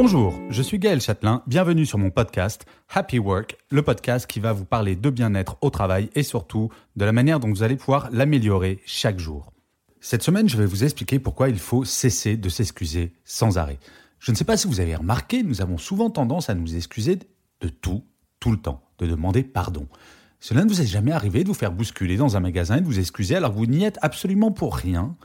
Bonjour, je suis Gaël Châtelain, bienvenue sur mon podcast Happy Work, le podcast qui va vous parler de bien-être au travail et surtout de la manière dont vous allez pouvoir l'améliorer chaque jour. Cette semaine, je vais vous expliquer pourquoi il faut cesser de s'excuser sans arrêt. Je ne sais pas si vous avez remarqué, nous avons souvent tendance à nous excuser de tout, tout le temps, de demander pardon. Cela ne vous est jamais arrivé de vous faire bousculer dans un magasin et de vous excuser alors que vous n'y êtes absolument pour rien?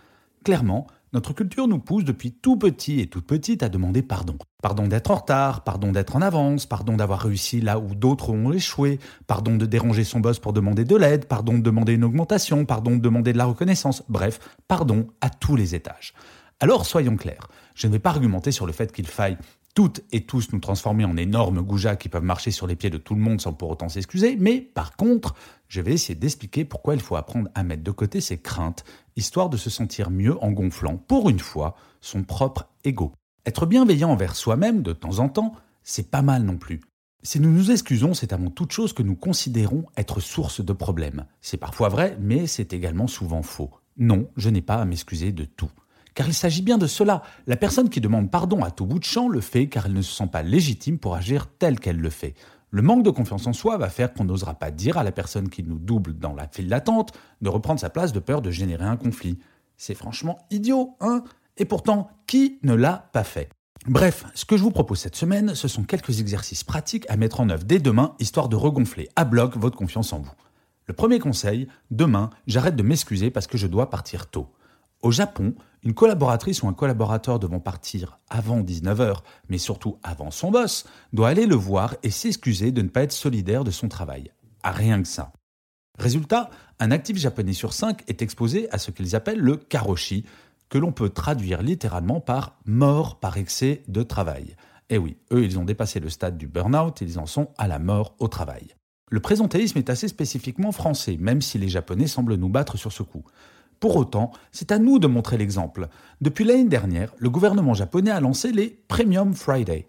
Clairement, notre culture nous pousse depuis tout petit et toute petite à demander pardon. Pardon d'être en retard, pardon d'être en avance, pardon d'avoir réussi là où d'autres ont échoué, pardon de déranger son boss pour demander de l'aide, pardon de demander une augmentation, pardon de demander de la reconnaissance, bref, pardon à tous les étages. Alors soyons clairs, je ne vais pas argumenter sur le fait qu'il faille toutes et tous nous transformer en énormes goujats qui peuvent marcher sur les pieds de tout le monde sans pour autant s'excuser, mais par contre, je vais essayer d'expliquer pourquoi il faut apprendre à mettre de côté ses craintes, histoire de se sentir mieux en gonflant, pour une fois, son propre ego. Être bienveillant envers soi-même de temps en temps, c'est pas mal non plus. Si nous nous excusons, c'est avant toute chose que nous considérons être source de problèmes. C'est parfois vrai, mais c'est également souvent faux. Non, je n'ai pas à m'excuser de tout. Car il s'agit bien de cela. La personne qui demande pardon à tout bout de champ le fait car elle ne se sent pas légitime pour agir tel qu'elle le fait. Le manque de confiance en soi va faire qu'on n'osera pas dire à la personne qui nous double dans la file d'attente de reprendre sa place de peur de générer un conflit. C'est franchement idiot, hein? Et pourtant, qui ne l'a pas fait? Bref, ce que je vous propose cette semaine, ce sont quelques exercices pratiques à mettre en œuvre dès demain, histoire de regonfler à bloc votre confiance en vous. Le premier conseil, demain, j'arrête de m'excuser parce que je dois partir tôt. Au Japon, une collaboratrice ou un collaborateur devant partir avant 19h, mais surtout avant son boss, doit aller le voir et s'excuser de ne pas être solidaire de son travail. À rien que ça. Résultat, un actif japonais sur cinq est exposé à ce qu'ils appellent le karoshi, que l'on peut traduire littéralement par mort par excès de travail. Eh oui, eux, ils ont dépassé le stade du burn-out, ils en sont à la mort au travail. Le présentéisme est assez spécifiquement français, même si les Japonais semblent nous battre sur ce coup. Pour autant, c'est à nous de montrer l'exemple. Depuis l'année dernière, le gouvernement japonais a lancé les Premium Friday,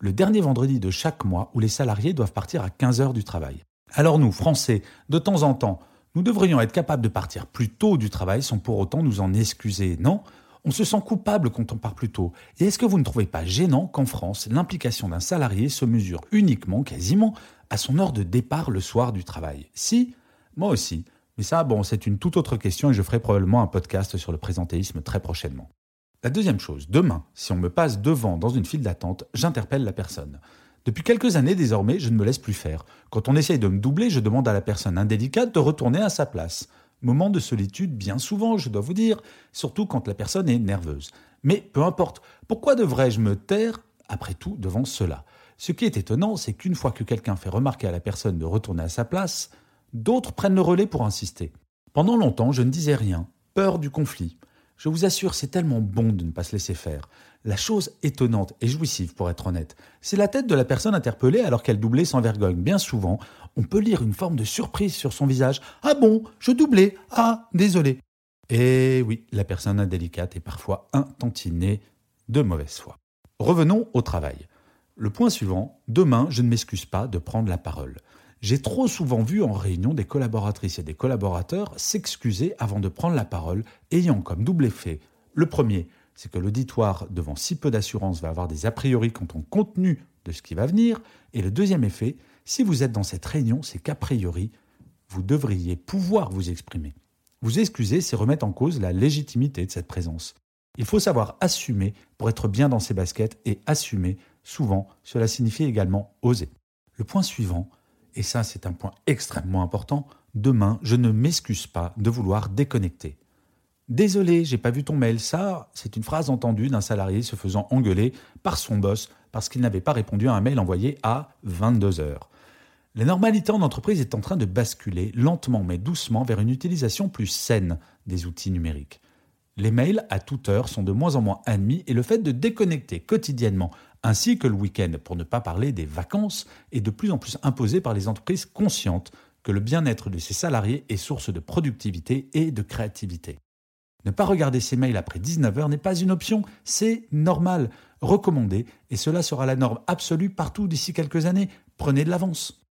le dernier vendredi de chaque mois où les salariés doivent partir à 15 heures du travail. Alors nous, Français, de temps en temps, nous devrions être capables de partir plus tôt du travail sans pour autant nous en excuser, non? On se sent coupable quand on part plus tôt. Et est-ce que vous ne trouvez pas gênant qu'en France, l'implication d'un salarié se mesure uniquement, quasiment, à son heure de départ le soir du travail? Si, moi aussi. Mais ça, bon, c'est une toute autre question et je ferai probablement un podcast sur le présentéisme très prochainement. La deuxième chose, demain, si on me passe devant dans une file d'attente, j'interpelle la personne. Depuis quelques années désormais, je ne me laisse plus faire. Quand on essaye de me doubler, je demande à la personne indélicate de retourner à sa place. Moment de solitude bien souvent, je dois vous dire, surtout quand la personne est nerveuse. Mais peu importe, pourquoi devrais-je me taire, après tout, devant cela? Ce qui est étonnant, c'est qu'une fois que quelqu'un fait remarquer à la personne de retourner à sa place, D'autres prennent le relais pour insister. Pendant longtemps, je ne disais rien, peur du conflit. Je vous assure, c'est tellement bon de ne pas se laisser faire. La chose étonnante et jouissive, pour être honnête, c'est la tête de la personne interpellée alors qu'elle doublait sans vergogne. Bien souvent, on peut lire une forme de surprise sur son visage. Ah bon, je doublais. Ah, désolé. Et oui, la personne indélicate est parfois un tantinet de mauvaise foi. Revenons au travail. Le point suivant, demain, je ne m'excuse pas de prendre la parole. J'ai trop souvent vu en réunion des collaboratrices et des collaborateurs s'excuser avant de prendre la parole, ayant comme double effet le premier, c'est que l'auditoire, devant si peu d'assurance, va avoir des a priori quant au contenu de ce qui va venir, et le deuxième effet, si vous êtes dans cette réunion, c'est qu'a priori, vous devriez pouvoir vous exprimer. Vous excuser, c'est remettre en cause la légitimité de cette présence. Il faut savoir assumer pour être bien dans ses baskets, et assumer, souvent, cela signifie également oser. Le point suivant, et ça c'est un point extrêmement important, demain je ne m'excuse pas de vouloir déconnecter. Désolé, j'ai pas vu ton mail. Ça, c'est une phrase entendue d'un salarié se faisant engueuler par son boss parce qu'il n'avait pas répondu à un mail envoyé à 22 heures. La normalité en entreprise est en train de basculer lentement mais doucement vers une utilisation plus saine des outils numériques. Les mails à toute heure sont de moins en moins admis et le fait de déconnecter quotidiennement ainsi que le week-end, pour ne pas parler des vacances, est de plus en plus imposé par les entreprises conscientes que le bien-être de ses salariés est source de productivité et de créativité. Ne pas regarder ses mails après 19h n'est pas une option, c'est normal, recommandé, et cela sera la norme absolue partout d'ici quelques années. Prenez de l'avance.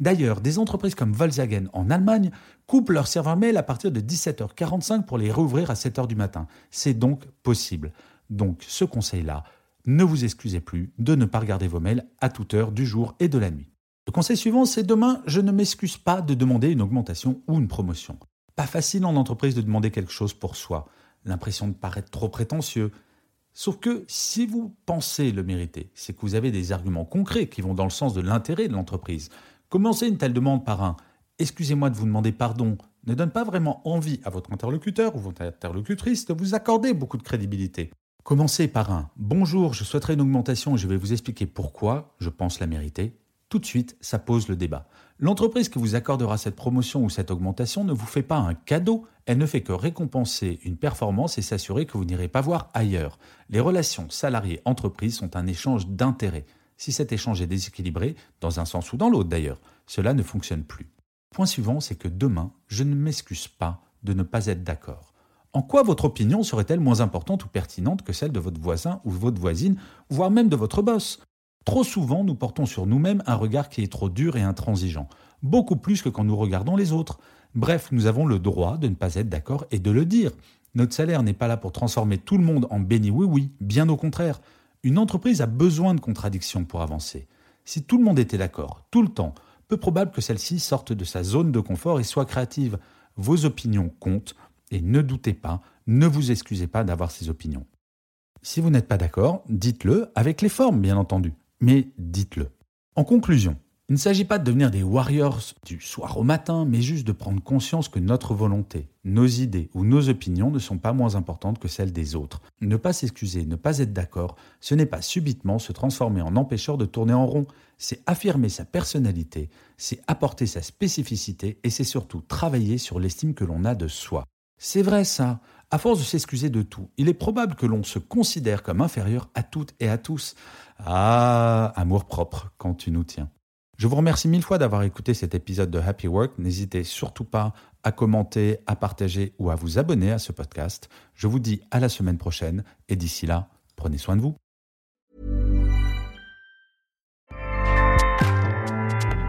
D'ailleurs, des entreprises comme Volkswagen en Allemagne coupent leurs serveurs mail à partir de 17h45 pour les rouvrir à 7h du matin. C'est donc possible. Donc ce conseil-là, ne vous excusez plus de ne pas regarder vos mails à toute heure du jour et de la nuit. Le conseil suivant, c'est demain, je ne m'excuse pas de demander une augmentation ou une promotion. Pas facile en entreprise de demander quelque chose pour soi, l'impression de paraître trop prétentieux. Sauf que si vous pensez le mériter, c'est que vous avez des arguments concrets qui vont dans le sens de l'intérêt de l'entreprise. Commencer une telle demande par un Excusez-moi de vous demander pardon ne donne pas vraiment envie à votre interlocuteur ou votre interlocutrice de vous accorder beaucoup de crédibilité. Commencez par un Bonjour, je souhaiterais une augmentation et je vais vous expliquer pourquoi je pense la mériter. Tout de suite, ça pose le débat. L'entreprise qui vous accordera cette promotion ou cette augmentation ne vous fait pas un cadeau, elle ne fait que récompenser une performance et s'assurer que vous n'irez pas voir ailleurs. Les relations salariés-entreprise sont un échange d'intérêts. Si cet échange est déséquilibré, dans un sens ou dans l'autre d'ailleurs, cela ne fonctionne plus. Point suivant, c'est que demain, je ne m'excuse pas de ne pas être d'accord. En quoi votre opinion serait-elle moins importante ou pertinente que celle de votre voisin ou votre voisine, voire même de votre boss? Trop souvent, nous portons sur nous-mêmes un regard qui est trop dur et intransigeant, beaucoup plus que quand nous regardons les autres. Bref, nous avons le droit de ne pas être d'accord et de le dire. Notre salaire n'est pas là pour transformer tout le monde en béni oui-oui, bien au contraire. Une entreprise a besoin de contradictions pour avancer. Si tout le monde était d'accord, tout le temps, peu probable que celle-ci sorte de sa zone de confort et soit créative. Vos opinions comptent, et ne doutez pas, ne vous excusez pas d'avoir ces opinions. Si vous n'êtes pas d'accord, dites-le avec les formes, bien entendu, mais dites-le. En conclusion, il ne s'agit pas de devenir des warriors du soir au matin, mais juste de prendre conscience que notre volonté, nos idées ou nos opinions ne sont pas moins importantes que celles des autres. Ne pas s'excuser, ne pas être d'accord, ce n'est pas subitement se transformer en empêcheur de tourner en rond, c'est affirmer sa personnalité, c'est apporter sa spécificité et c'est surtout travailler sur l'estime que l'on a de soi. C'est vrai ça. À force de s'excuser de tout, il est probable que l'on se considère comme inférieur à toutes et à tous. Ah, amour propre quand tu nous tiens. Je vous remercie mille fois d'avoir écouté cet épisode de Happy Work. N'hésitez surtout pas à commenter, à partager ou à vous abonner à ce podcast. Je vous dis à la semaine prochaine et d'ici là, prenez soin de vous.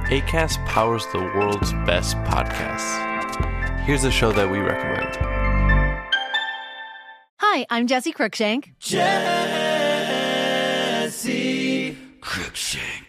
ACAST powers the world's best podcasts. Here's a show that we recommend. Hi, I'm Jesse Cruikshank. Jesse Cruikshank.